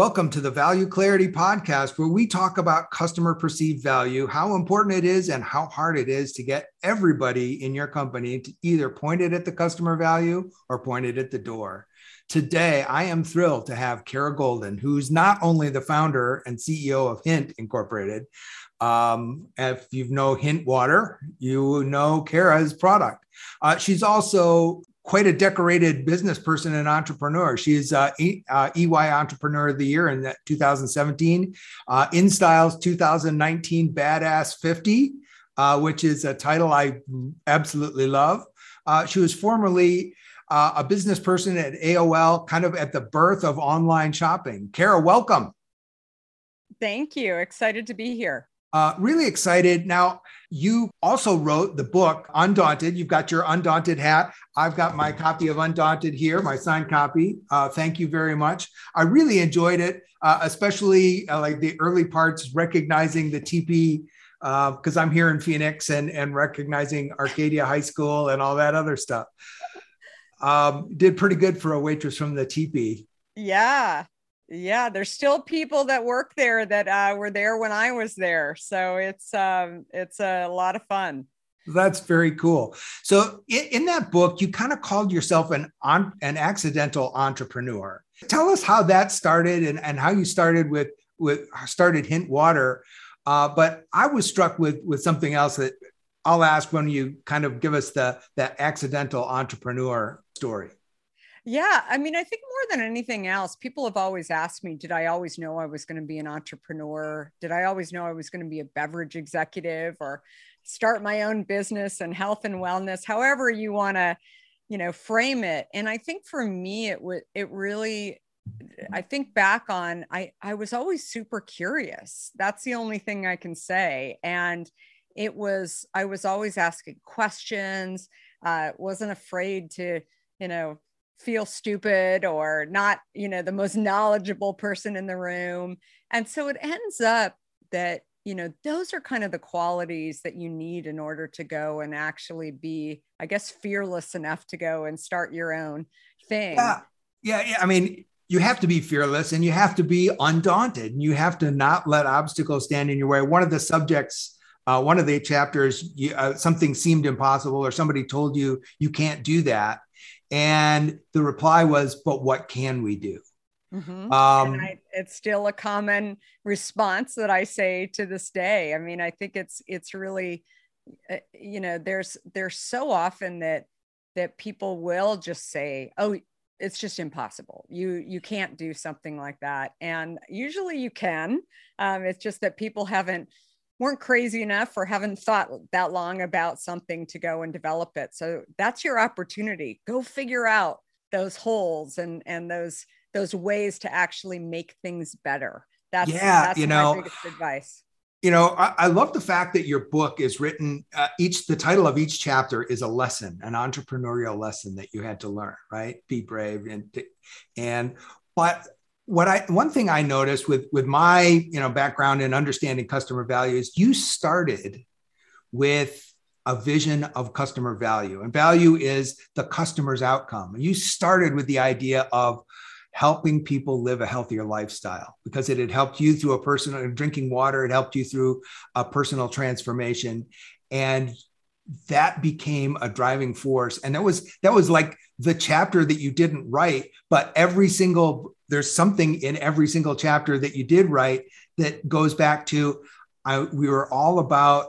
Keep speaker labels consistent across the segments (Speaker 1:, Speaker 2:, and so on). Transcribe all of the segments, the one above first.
Speaker 1: Welcome to the Value Clarity Podcast, where we talk about customer perceived value, how important it is, and how hard it is to get everybody in your company to either point it at the customer value or point it at the door. Today, I am thrilled to have Kara Goldin, who's not only the founder and CEO of Hint Incorporated. Um, if you know Hint Water, you know Kara's product. Uh, she's also quite a decorated business person and entrepreneur. She's uh, e- uh, EY Entrepreneur of the Year in 2017, uh, InStyle's 2019 Badass 50, uh, which is a title I absolutely love. Uh, she was formerly uh, a business person at AOL, kind of at the birth of online shopping. Kara, welcome.
Speaker 2: Thank you. Excited to be here.
Speaker 1: Uh, really excited. Now, you also wrote the book Undaunted. You've got your Undaunted hat. I've got my copy of Undaunted here, my signed copy. Uh, thank you very much. I really enjoyed it, uh, especially uh, like the early parts, recognizing the TP because uh, I'm here in Phoenix and and recognizing Arcadia High School and all that other stuff. Um, did pretty good for a waitress from the TP.
Speaker 2: Yeah, yeah there's still people that work there that uh, were there when i was there. So it's um, it's a lot of fun.
Speaker 1: That's very cool. So in, in that book you kind of called yourself an on, an accidental entrepreneur. Tell us how that started and, and how you started with with started hint water. Uh, but i was struck with with something else that i'll ask when you kind of give us the that accidental entrepreneur story
Speaker 2: yeah, I mean, I think more than anything else, people have always asked me, did I always know I was going to be an entrepreneur? Did I always know I was going to be a beverage executive or start my own business and health and wellness, however you want to, you know, frame it. And I think for me, it would, it really, I think back on, I, I was always super curious. That's the only thing I can say. And it was, I was always asking questions, uh, wasn't afraid to, you know, feel stupid or not, you know, the most knowledgeable person in the room. And so it ends up that, you know, those are kind of the qualities that you need in order to go and actually be, I guess, fearless enough to go and start your own thing.
Speaker 1: Yeah. Yeah. yeah. I mean, you have to be fearless and you have to be undaunted and you have to not let obstacles stand in your way. One of the subjects, uh, one of the chapters, you, uh, something seemed impossible or somebody told you you can't do that and the reply was, but what can we do?
Speaker 2: Mm-hmm. Um, I, it's still a common response that I say to this day. I mean, I think it's it's really, uh, you know, there's there's so often that that people will just say, "Oh, it's just impossible. You you can't do something like that." And usually you can. Um, it's just that people haven't weren't crazy enough or haven't thought that long about something to go and develop it. So that's your opportunity. Go figure out those holes and and those those ways to actually make things better. That's
Speaker 1: yeah,
Speaker 2: that's
Speaker 1: you know,
Speaker 2: biggest advice.
Speaker 1: You know, I, I, love the fact that your book is written. Uh, each the title of each chapter is a lesson, an entrepreneurial lesson that you had to learn. Right, be brave and and but what I one thing I noticed with with my you know background in understanding customer value is you started with a vision of customer value and value is the customer's outcome. And you started with the idea of helping people live a healthier lifestyle because it had helped you through a personal uh, drinking water it helped you through a personal transformation and that became a driving force. And that was that was like the chapter that you didn't write but every single there's something in every single chapter that you did write that goes back to I, we were all about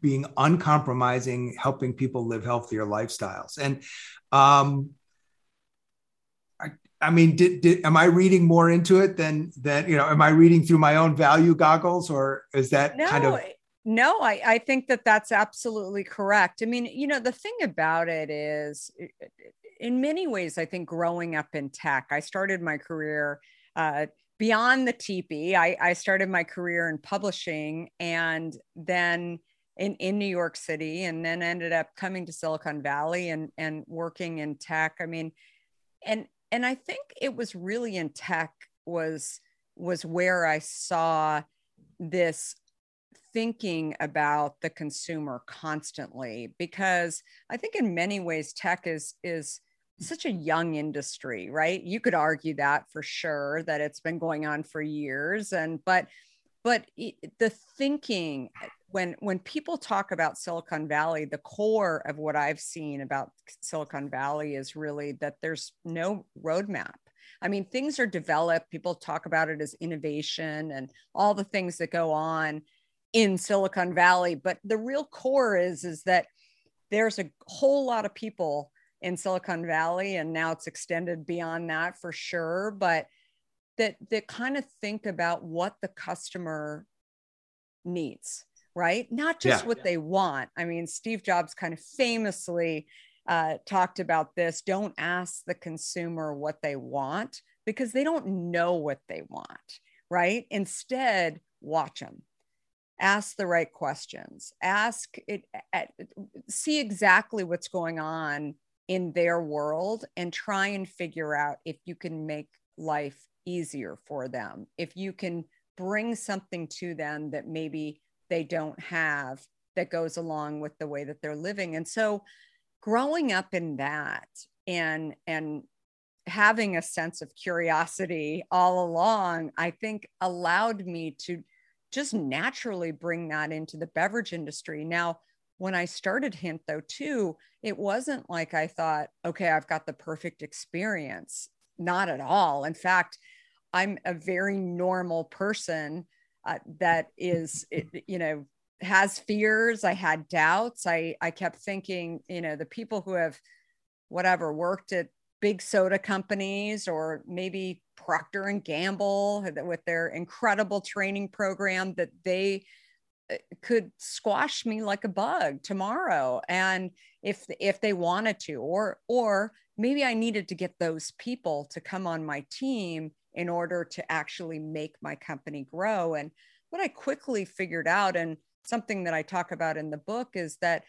Speaker 1: being uncompromising, helping people live healthier lifestyles. And um, I, I mean, did, did, am I reading more into it than that? You know, am I reading through my own value goggles, or is that
Speaker 2: no,
Speaker 1: kind of?
Speaker 2: No, I, I think that that's absolutely correct. I mean, you know, the thing about it is, in many ways, I think growing up in tech, I started my career uh, beyond the teepee. I, I started my career in publishing and then in, in New York City and then ended up coming to Silicon Valley and, and working in tech. I mean, and and I think it was really in tech was was where I saw this thinking about the consumer constantly because I think in many ways tech is is such a young industry, right? You could argue that for sure that it's been going on for years and but but the thinking eh, when when people talk about Silicon Valley, the core of what I've seen about Silicon Valley is really that there's no roadmap. I mean, things are developed. People talk about it as innovation and all the things that go on in Silicon Valley, but the real core is is that there's a whole lot of people in Silicon Valley, and now it's extended beyond that for sure. But that that kind of think about what the customer needs right? Not just yeah. what they want. I mean, Steve Jobs kind of famously uh, talked about this don't ask the consumer what they want because they don't know what they want, right? Instead, watch them. Ask the right questions. Ask it, at, see exactly what's going on in their world and try and figure out if you can make life easier for them. If you can bring something to them that maybe they don't have that goes along with the way that they're living and so growing up in that and and having a sense of curiosity all along i think allowed me to just naturally bring that into the beverage industry now when i started hint though too it wasn't like i thought okay i've got the perfect experience not at all in fact i'm a very normal person uh, that is, you know, has fears. I had doubts. I, I kept thinking, you know, the people who have whatever worked at big soda companies or maybe Procter and Gamble with their incredible training program that they could squash me like a bug tomorrow and if if they wanted to or or maybe I needed to get those people to come on my team in order to actually make my company grow. And what I quickly figured out, and something that I talk about in the book, is that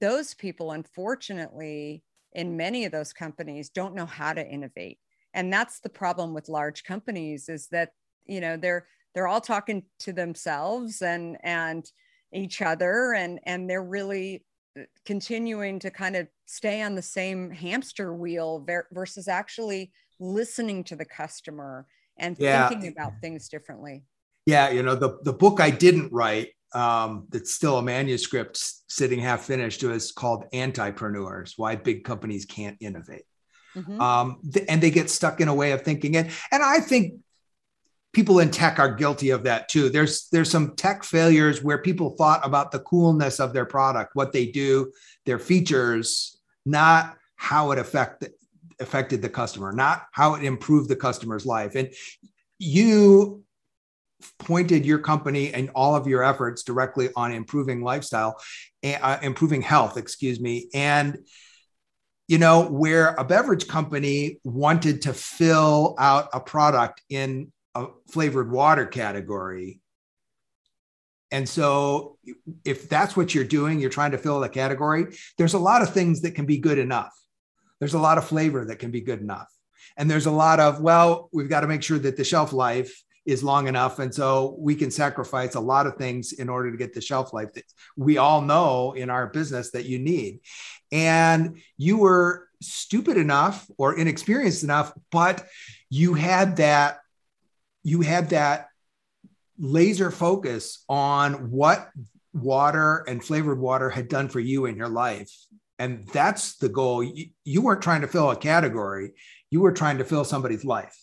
Speaker 2: those people, unfortunately, in many of those companies, don't know how to innovate. And that's the problem with large companies is that, you know, they're they're all talking to themselves and and each other and and they're really uh, continuing to kind of stay on the same hamster wheel versus actually listening to the customer and yeah. thinking about things differently.
Speaker 1: Yeah, you know, the the book I didn't write um, that's still a manuscript sitting half finished is called Antipreneurs: Why Big Companies Can't Innovate. Mm-hmm. Um, th- and they get stuck in a way of thinking it. And I think people in tech are guilty of that too. There's there's some tech failures where people thought about the coolness of their product, what they do, their features, not how it affect affected the customer, not how it improved the customer's life. And you pointed your company and all of your efforts directly on improving lifestyle, uh, improving health, excuse me. And you know, where a beverage company wanted to fill out a product in a flavored water category. And so, if that's what you're doing, you're trying to fill a category, there's a lot of things that can be good enough there's a lot of flavor that can be good enough. And there's a lot of, well, we've got to make sure that the shelf life is long enough. And so we can sacrifice a lot of things in order to get the shelf life that we all know in our business that you need. And you were stupid enough or inexperienced enough, but you had that, you had that laser focus on what water and flavored water had done for you in your life. And that's the goal. You, you, weren't trying to fill a category. You were trying to fill somebody's life.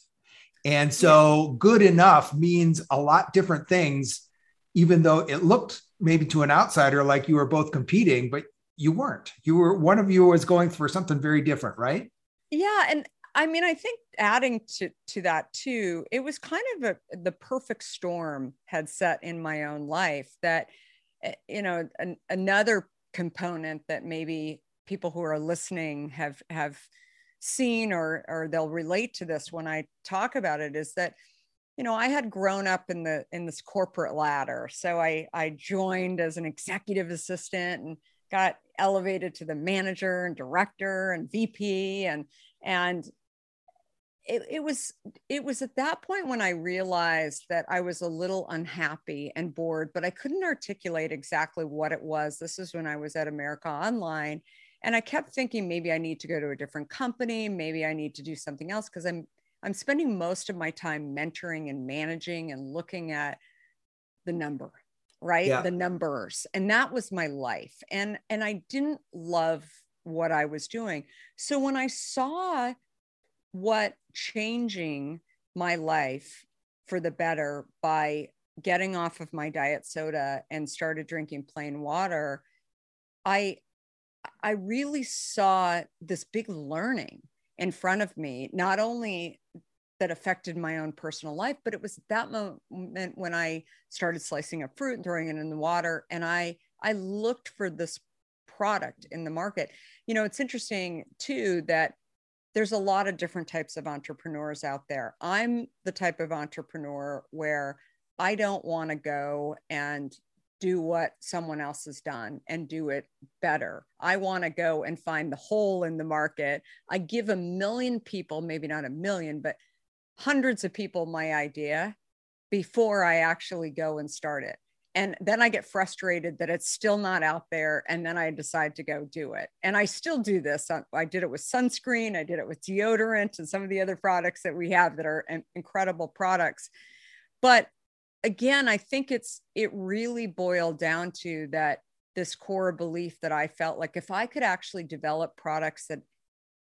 Speaker 1: And so good enough means a lot different things even though it looked maybe to an outsider like you were both competing but you weren't. You were one of you was going for something very different right?
Speaker 2: Yeah. And i mean i think adding to to that too it was kind of a the perfect storm had set in my own life that eh, you know an, another component that maybe people who are listening have have seen or or they'll relate to this when I talk about it is that you know I had grown up in the in this corporate ladder. So I I joined as an executive assistant and got elevated to the manager and director and VP and and it, it was it was at that point when I realized that I was a little unhappy and bored, but I couldn't articulate exactly what it was. This is when I was at America Online. And I kept thinking maybe I need to go to a different company, maybe I need to do something else because I'm I'm spending most of my time mentoring and managing and looking at the number, right? Yeah. The numbers. And that was my life. And and I didn't love what I was doing. So when I saw what changing my life for the better by getting off of my diet soda and started drinking plain water, I I really saw this big learning in front of me, not only that affected my own personal life, but it was that moment when I started slicing up fruit and throwing it in the water. And I I looked for this product in the market. You know, it's interesting too that there's a lot of different types of entrepreneurs out there. I'm the type of entrepreneur where I don't want to go and do what someone else has done and do it better. I want to go and find the hole in the market. I give a million people, maybe not a million, but hundreds of people my idea before I actually go and start it and then i get frustrated that it's still not out there and then i decide to go do it. And i still do this uh, i did it with sunscreen i did it with deodorant and some of the other products that we have that are incredible products. But again i think it's it really boiled down to that this core belief that i felt like if i could actually develop products that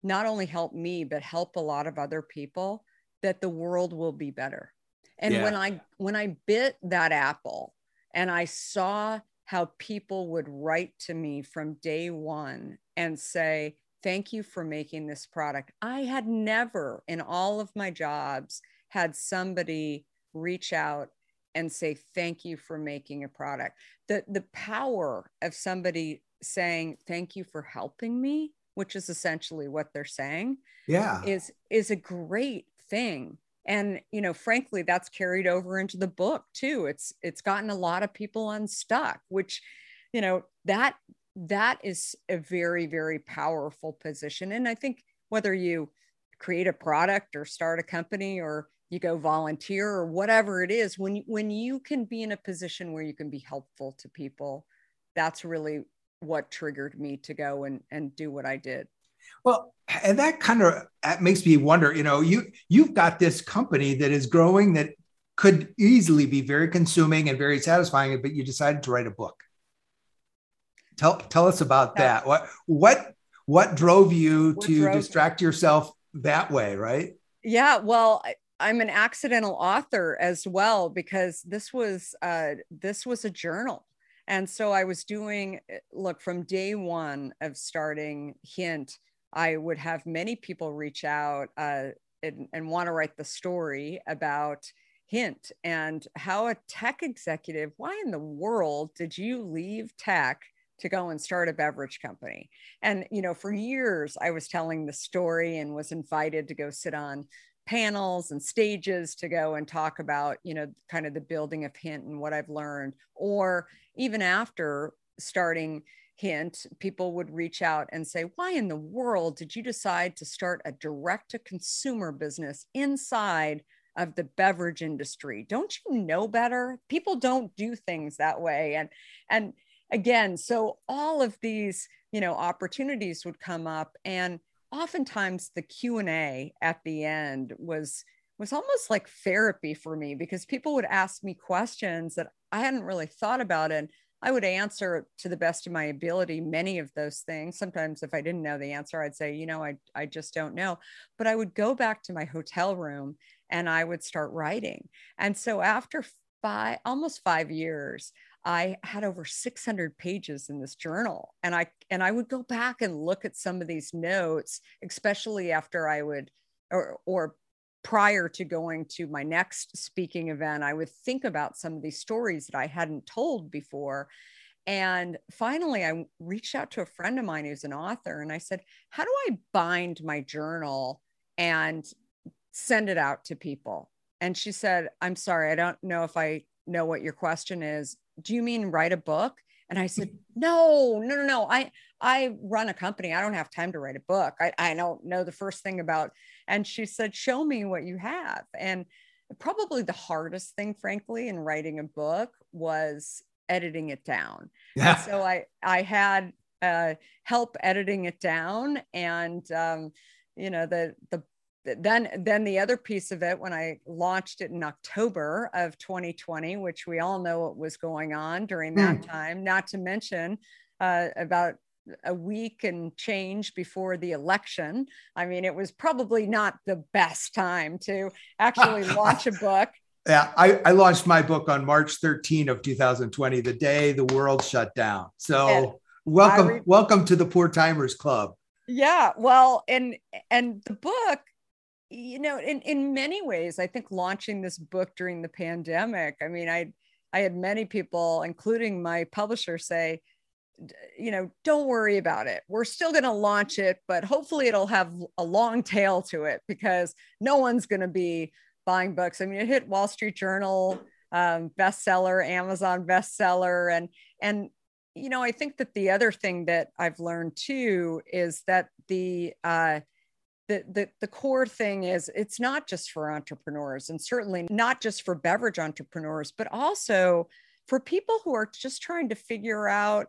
Speaker 2: not only help me but help a lot of other people that the world will be better. And yeah. when i when i bit that apple and I saw how people would write to me from day one and say, Thank you for making this product. I had never in all of my jobs had somebody reach out and say, Thank you for making a product. The, the power of somebody saying, Thank you for helping me, which is essentially what they're saying.
Speaker 1: Yeah.
Speaker 2: Is is a great thing and you know frankly that's carried over into the book too. It's it's gotten a lot of people unstuck which you know that that is a very very powerful position. And i think whether you create a product or start a company or you go volunteer or whatever it is when when you can be in a position where you can be helpful to people that's really what triggered me to go and and do what i did
Speaker 1: well, and that kind of makes me wonder. You know, you you've got this company that is growing that could easily be very consuming and very satisfying, but you decided to write a book. Tell tell us about that. What what what drove you what to drove distract yourself that way? Right?
Speaker 2: Yeah. Well. I, I'm an accidental author as well because this was uh, this was a journal and so I was doing look from day one of starting Hint. I would have many people reach out uh, and, and want to write the story about Hint and how a tech executive, why in the world did you leave tech to go and start a beverage company? And, you know, for years I was telling the story and was invited to go sit on panels and stages to go and talk about, you know, kind of the building of Hint and what I've learned. Or even after starting hint, people would reach out and say, Why in the world did you decide to start a direct to consumer business inside of the beverage industry? Don't you know better? People don't do things that way. And, and, again so all of these you know opportunities would come up and oftentimes the q&a at the end was was almost like therapy for me because people would ask me questions that i hadn't really thought about and I would answer to the best of my ability many of those things. Sometimes, if I didn't know the answer, I'd say, you know, I, I just don't know. But I would go back to my hotel room and I would start writing. And so, after five, almost five years, I had over 600 pages in this journal, and I and I would go back and look at some of these notes, especially after I would or or prior to going to my next speaking event, I would think about some of these stories that I hadn't told before. And finally, I reached out to a friend of mine who's an author and I said, How do I bind my journal and send it out to people? And she said, I'm sorry, I don't know if I know what your question is. Do you mean write a book? And I said, No, no, no, no. I I run a company. I don't have time to write a book. I, I don't know the first thing about. And she said, Show me what you have. And probably the hardest thing, frankly, in writing a book was editing it down. Yeah. And so I I had uh, help editing it down, and um, you know the the then then the other piece of it when i launched it in october of 2020 which we all know what was going on during that mm. time not to mention uh, about a week and change before the election i mean it was probably not the best time to actually launch a book
Speaker 1: yeah, I, I launched my book on March 13 of 2020, the day the world shut down. So and welcome, re- welcome to the Poor Timers Club.
Speaker 2: Yeah, well, and and the book, you know, in in many ways, I think launching this book during the pandemic. I mean, I I had many people, including my publisher, say, you know, don't worry about it. We're still going to launch it, but hopefully it'll have a long tail to it because no one's going to be buying books. I mean, it hit Wall Street Journal um, bestseller, Amazon bestseller, and and you know, I think that the other thing that I've learned too is that the uh, the, the, the core thing is it's not just for entrepreneurs and certainly not just for beverage entrepreneurs, but also for people who are just trying to figure out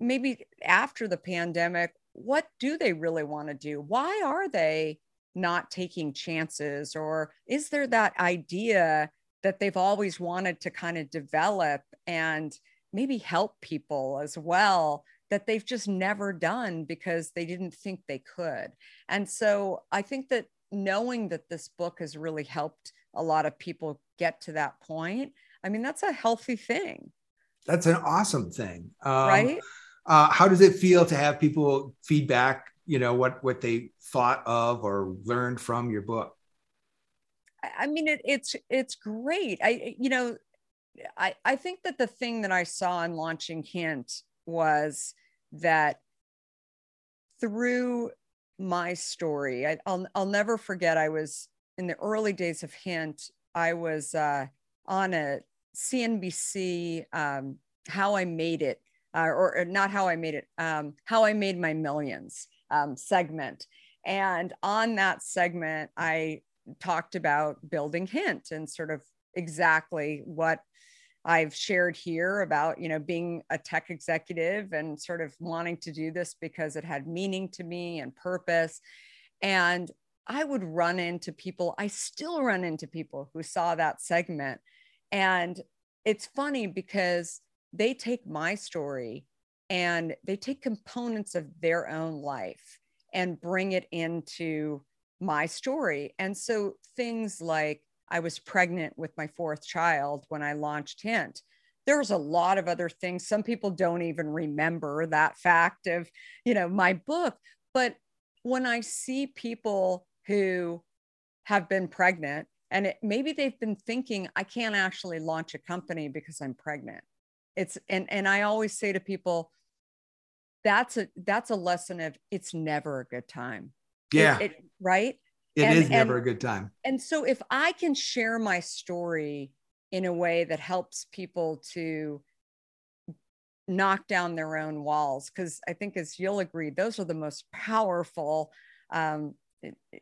Speaker 2: maybe after the pandemic, what do they really want to do? Why are they not taking chances? Or is there that idea that they've always wanted to kind of develop and maybe help people as well that they've just never done because they didn't think they could? And so I think that knowing that this book has really helped a lot of people get to that point, I mean, that's a healthy thing.
Speaker 1: That's an awesome thing. Um,
Speaker 2: right?
Speaker 1: Uh, how does it feel to have people feedback you know what what they thought of or learned from your book?
Speaker 2: I mean it, it's it's great. I you know i i think that the thing that i saw in launching hint was that through my story I, will I'll never forget i was in the early days of hint i was uh, on a cnbc um, how i made it uh, or, or, not how i made it um, how i made my millions um, segment. And on that segment, I talked about building Hint and sort of exactly what I've shared here about, you know, being a tech executive and sort of wanting to do this because it had meaning to me and purpose. And I would run into people, I still run into people who saw that segment. And it's funny because they take my story and they take components of their own life and bring it into my story. And so things like I was pregnant with my fourth child when I launched Hint. There was a lot of other things. Some people don't even remember that fact of, you know, my book. But when I see people who have been pregnant and it, maybe they've been thinking, I can't actually launch a company because I'm pregnant. It's and and I always say to people, that's a that's a lesson of it's never a good time.
Speaker 1: Yeah.
Speaker 2: it, it, right?
Speaker 1: It and, is never and, a good time.
Speaker 2: and so if i can share my story in a way that helps people to knock down their own walls because i think as you'll agree those are the most powerful um,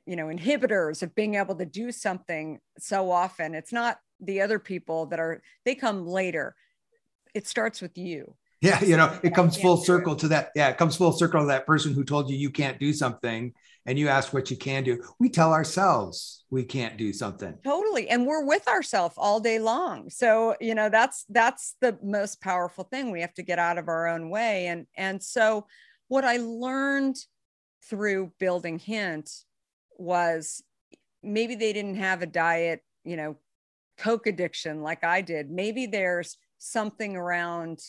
Speaker 2: you know inhibitors of being able to do something so often. It's not the other people that are they come later it starts with you
Speaker 1: yeah, you know, it comes full circle to that. Yeah, it comes full circle to that person who told you you can't do something and you ask what you can do. We tell ourselves we can't do something.
Speaker 2: Totally. And we're with ourselves all day long. So, you know, that's that's the most powerful thing. We have to get out of our own way. And and so what I learned through building hint was maybe they didn't have a diet, you know, coke addiction like I did. Maybe there's something around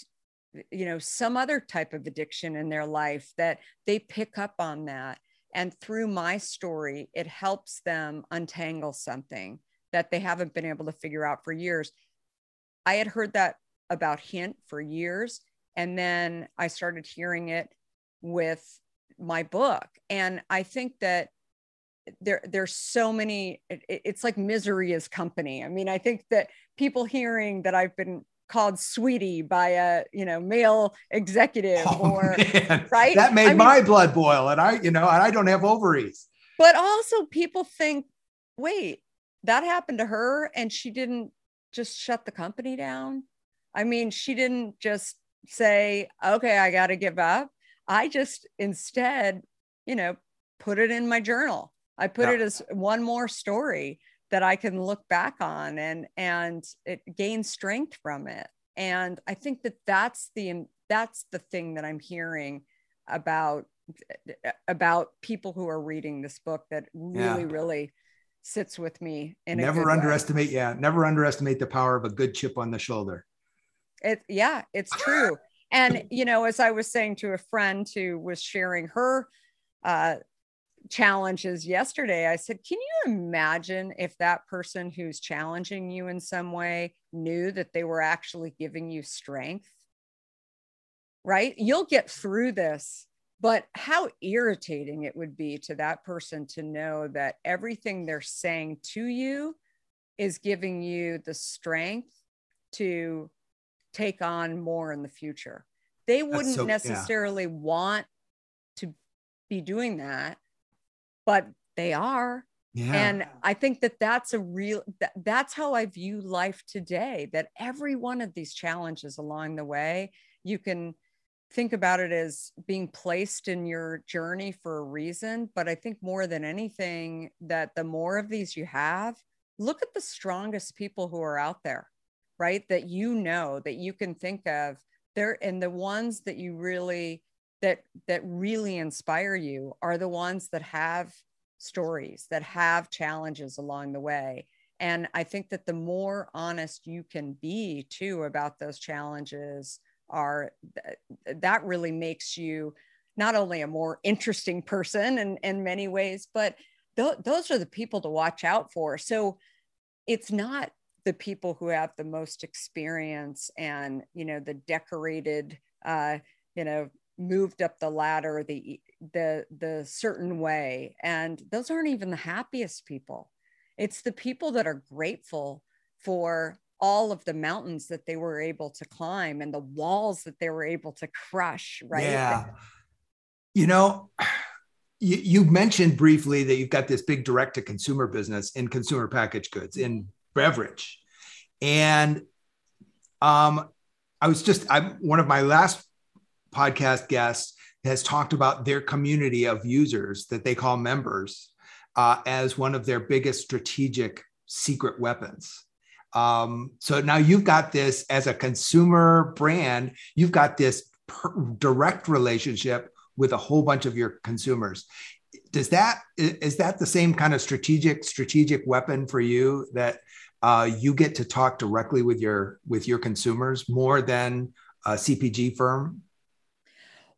Speaker 2: you know some other type of addiction in their life that they pick up on that. And through my story it helps them untangle something that they haven't been able to figure out for years. I had heard that about hint for years and then i started hearing it with my book. And i think that there there's so many it, it's like misery is company. I mean i think that people hearing that i've been called sweetie by a you know male executive oh, or man. right?
Speaker 1: That made I my mean, blood boil and i you know and i don't have ovaries.
Speaker 2: But also people think wait that happened to her and she didn't just shut the company down? I mean she didn't just say okay i got to give up. I just instead you know put it in my journal. I put yeah. it as one more story that I can look back on and and it gains strength from it. And I think that that's the that's the thing that I'm hearing about about people who are reading this book that really yeah. really sits with me
Speaker 1: and never underestimate way. yeah never underestimate the power of a good chip on the shoulder
Speaker 2: it yeah it's true and you know as i was saying to a friend who was sharing her uh, challenges yesterday, I said, Can you imagine if that person who's challenging you in some way knew that they were actually giving you strength? Right? You'll get through this, but how irritating it would be to that person to know that everything they're saying to you is giving you the strength to take on more in the future. They wouldn't so, necessarily yeah. want to be doing that but they are. Yeah. And I think that that's a real, that, that's how I view life today, that every one of these challenges along the way, you can think about it as being placed in your journey for a reason. But I think more than anything, that the more of these you have, look at the strongest people who are out there, right? That you know, that you can think of. They're and the ones that you really that that really inspire you are the ones that have stories that have challenges along the way. And i think that the more honest you can be too about those challenges are that really makes you not only a more interesting person in, in many ways but th- those are the people to watch out for. So it's not the people who have the most experience and you know the decorated uh, you know moved up the ladder the the the certain way and those aren't even the happiest people. It's the people that are grateful for all of the mountains that they were able to climb and the walls that they were able to crush right?
Speaker 1: Yeah. You know you, you mentioned briefly that you've got this big direct to consumer business in consumer packaged goods in beverage. And um i was just i'm one of my last podcast guest has talked about their community of users that they call members uh, as one of their biggest strategic secret weapons. Um, so now you've got this as a consumer brand, you've got this per- direct relationship with a whole bunch of your consumers. Does that is that the same kind of strategic strategic weapon for you that uh, you get to talk directly with your with your consumers more than a CPG firm?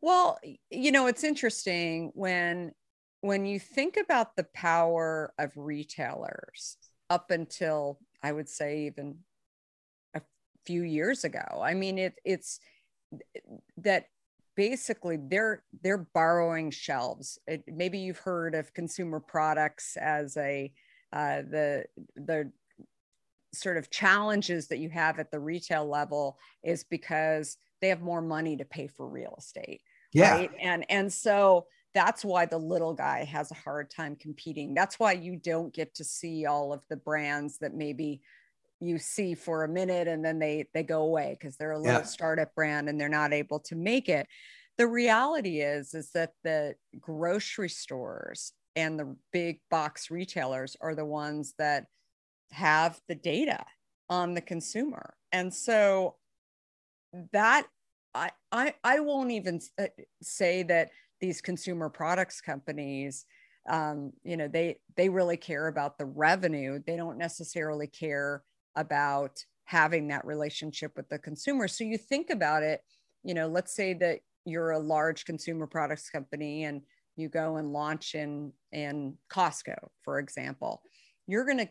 Speaker 2: Well, you know, it's interesting when when you think about the power of retailers up until I would say even a few years ago. I mean, it it's that basically they're they're borrowing shelves. It, maybe you've heard of consumer products as a uh, the the sort of challenges that you have at the retail level is because they have more money to pay for real estate
Speaker 1: yeah. Right.
Speaker 2: And and so that's why the little guy has a hard time competing. That's why you don't get to see all of the brands that maybe you see for a minute and then they they go away because they're a little yeah. startup brand and they're not able to make it. The reality is is that the grocery stores and the big box retailers are the ones that have the data on the consumer. And so that I, I, I won't even uh, say that these consumer products companies, um, you know, they they really care about the revenue. They don't necessarily care about having that relationship with the consumer. So you think about it, you know, let's say that you're a large consumer products company and you go and launch in in Costco, for example. You're to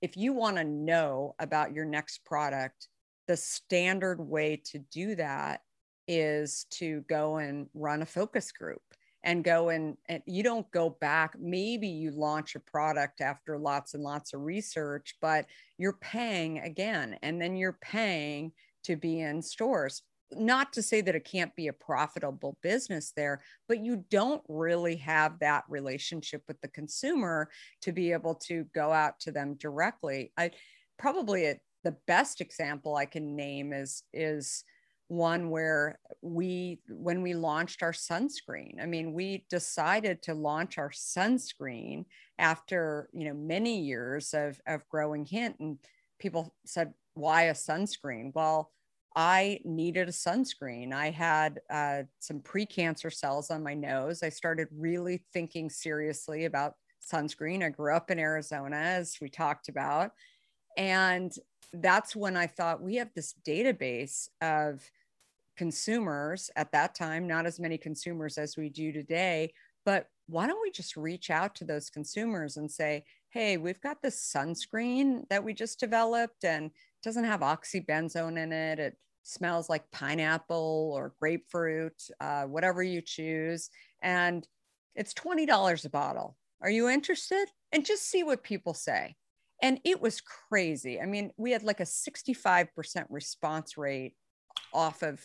Speaker 2: if you want to know about your next product, the standard way to do that is to go and run a focus group and go and, and you don't go back maybe you launch a product after lots and lots of research but you're paying again and then you're paying to be in stores not to say that it can't be a profitable business there, but you don't really have that relationship with the consumer to be able to go out to them directly. I probably a, the best example I can name is is one where we when we launched our sunscreen i mean we decided to launch our sunscreen after you know many years of of growing hint and people said why a sunscreen well I needed a sunscreen. I had uh, some precancer cells on my nose. I started really thinking seriously about sunscreen. I grew up in Arizona, as we talked about. And that's when I thought we have this database of consumers at that time, not as many consumers as we do today. But why don't we just reach out to those consumers and say, hey, we've got this sunscreen that we just developed and doesn't have oxybenzone in it. It smells like pineapple or grapefruit, uh, whatever you choose. And it's $20 a bottle. Are you interested? And just see what people say. And it was crazy. I mean, we had like a 65% response rate off of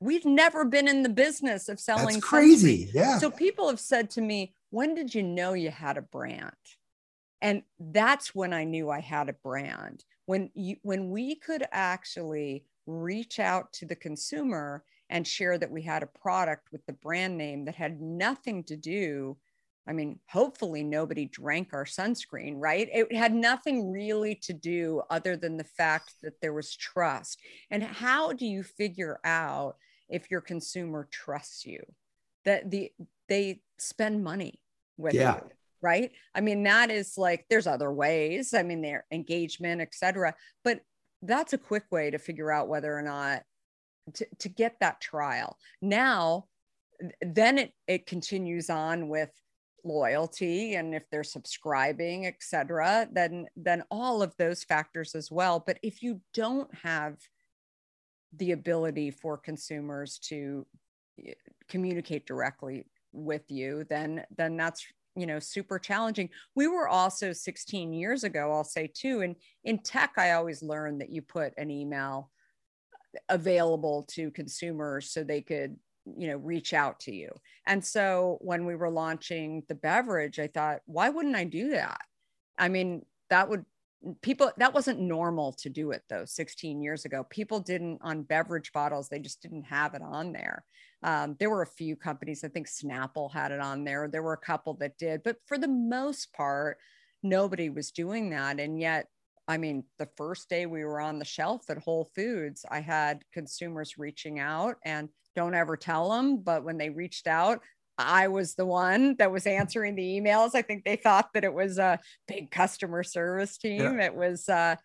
Speaker 2: we've never been in the business of selling
Speaker 1: That's crazy sunscreen. yeah
Speaker 2: so people have said to me when did you know you had a brand and that's when i knew i had a brand when you when we could actually reach out to the consumer and share that we had a product with the brand name that had nothing to do I mean, hopefully nobody drank our sunscreen, right? It had nothing really to do other than the fact that there was trust. And how do you figure out if your consumer trusts you? That the they spend money with yeah. you, right? I mean, that is like there's other ways. I mean, their engagement, etc. But that's a quick way to figure out whether or not to, to get that trial. Now, then it, it continues on with loyalty and if they're subscribing etc then then all of those factors as well. But if you don't have the ability for consumers to eh, communicate directly with you then then that's you know super challenging. We were also 16 years ago i'll say too and in tech i always learned that you put an email available to consumers so they could you know reach out to you. And so when we were launching the beverage i thought why wouldn't i do that? I mean that would people that wasn't normal to do it though 16 years ago. People didn't on beverage bottles they just didn't have it on there. Um, there were a few companies i think snapple had it on there. There were a couple that did but for the most part nobody was doing that. And yet i mean the first day we were on the shelf at whole foods i had consumers reaching out and don't ever tell them but when they reached out I was the one that was answering the emails. I think they thought that it was a big customer service team. Yeah. It was uh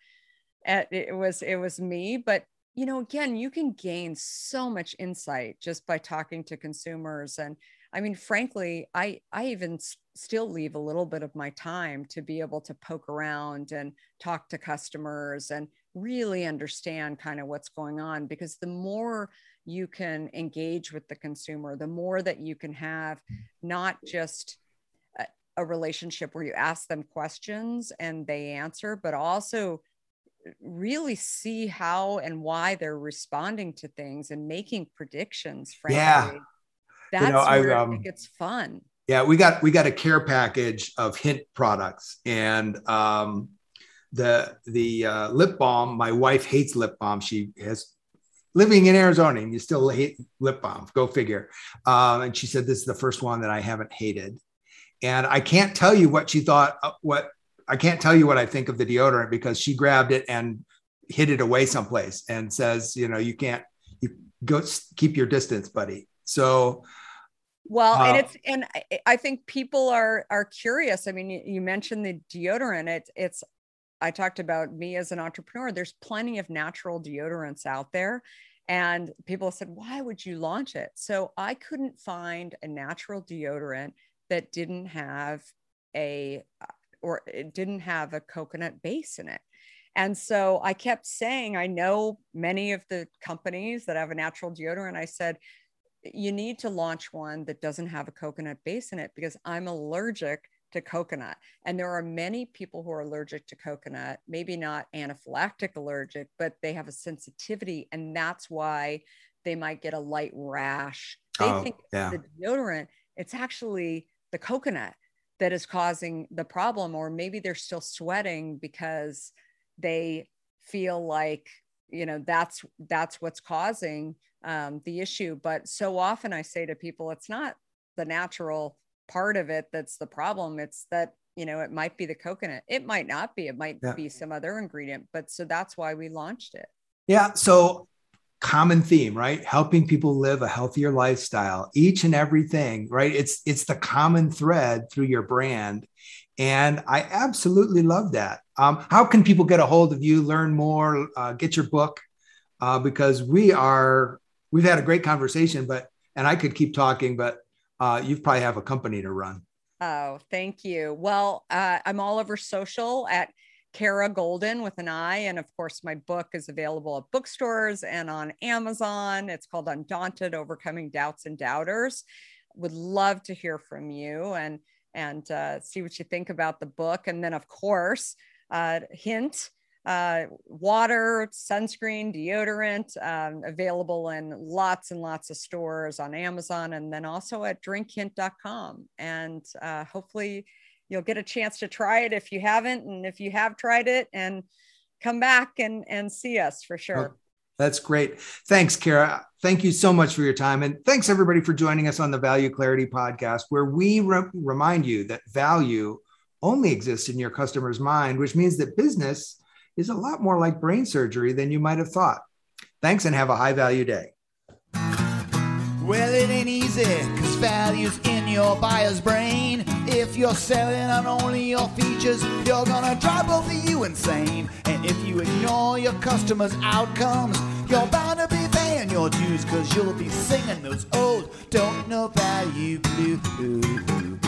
Speaker 2: it was it was me, but you know, again, you can gain so much insight just by talking to consumers and I mean, frankly, I I even s- still leave a little bit of my time to be able to poke around and talk to customers and really understand kind of what's going on because the more you can engage with the consumer, the more that you can have not just a, a relationship where you ask them questions and they answer, but also really see how and why they're responding to things and making predictions. Frankly, yeah. That's you know, where I, um, it gets fun.
Speaker 1: Yeah, we got we got a care package of hint products, and um, the the uh, lip balm. My wife hates lip balm. She has living in Arizona and you still hate lip balm. Go figure. Um, and she said, This is the first one that I haven't hated. And I can't tell you what she thought, uh, what I can't tell you what I think of the deodorant because she grabbed it and hid it away someplace and says, You know, you can't, you go keep your distance, buddy. So,
Speaker 2: well, uh, and it's and I think people are are curious. I mean, you, you mentioned the deodorant. It's it's I talked about me as an entrepreneur. There's plenty of natural deodorants out there. And people said, why would you launch it? So I couldn't find a natural deodorant that didn't have a, or it didn't have a coconut base in it. And so I kept saying, I know many of the companies that have a natural deodorant. I said, you need to launch one that doesn't have a coconut base in it because I'm allergic to coconut. And there are many people who are allergic to coconut, maybe not anaphylactic allergic, but they have a sensitivity. And that's why they might get a light rash. They oh, think yeah. the deodorant, it's actually the coconut that is causing the problem, or maybe they're still sweating because they feel like you know that's that's what's causing um, the issue. But so often i say to people it's not the natural part of it that's the problem. It's that you know it might be the coconut. It might not be. It might yeah. be some other ingredient. But so that's why we launched it.
Speaker 1: Yeah. So common theme right? Helping people live a healthier lifestyle. Each and everything right? It's it's the common thread through your brand. And i absolutely love that um, how can people get a hold of you learn more uh, get your book uh, because we are we've had a great conversation but and i could keep talking but uh, you probably have a company to run.
Speaker 2: Oh, thank you. Well, uh, I'm all over social at Kara Goldin with an I. And of course, my book is available at bookstores and on Amazon. It's called Undaunted Overcoming Doubts and Doubters. Would love to hear from you and and uh, see what you think about the book. And then, of course, uh, hint uh, water, sunscreen, deodorant, um, available in lots and lots of stores on Amazon and then also at drinkhint.com. And uh, hopefully you'll get a chance to try it if you haven't. And if you have tried it, and come back and, and see us for sure. Oh,
Speaker 1: that's great. Thanks, Kara. Thank you so much for your time. And thanks, everybody, for joining us on the Value Clarity podcast, where we re- remind you that value only exists in your customer's mind, which means that business is a lot more like brain surgery than you might have thought. Thanks and have a high value day.
Speaker 3: Well, it ain't easy, cause value's in your buyer's brain. If you're selling on only your features, you're gonna drive both of you insane. And if you ignore your customers' outcomes, you're bound to be paying your dues, cause you'll be singing those old don't know value blues.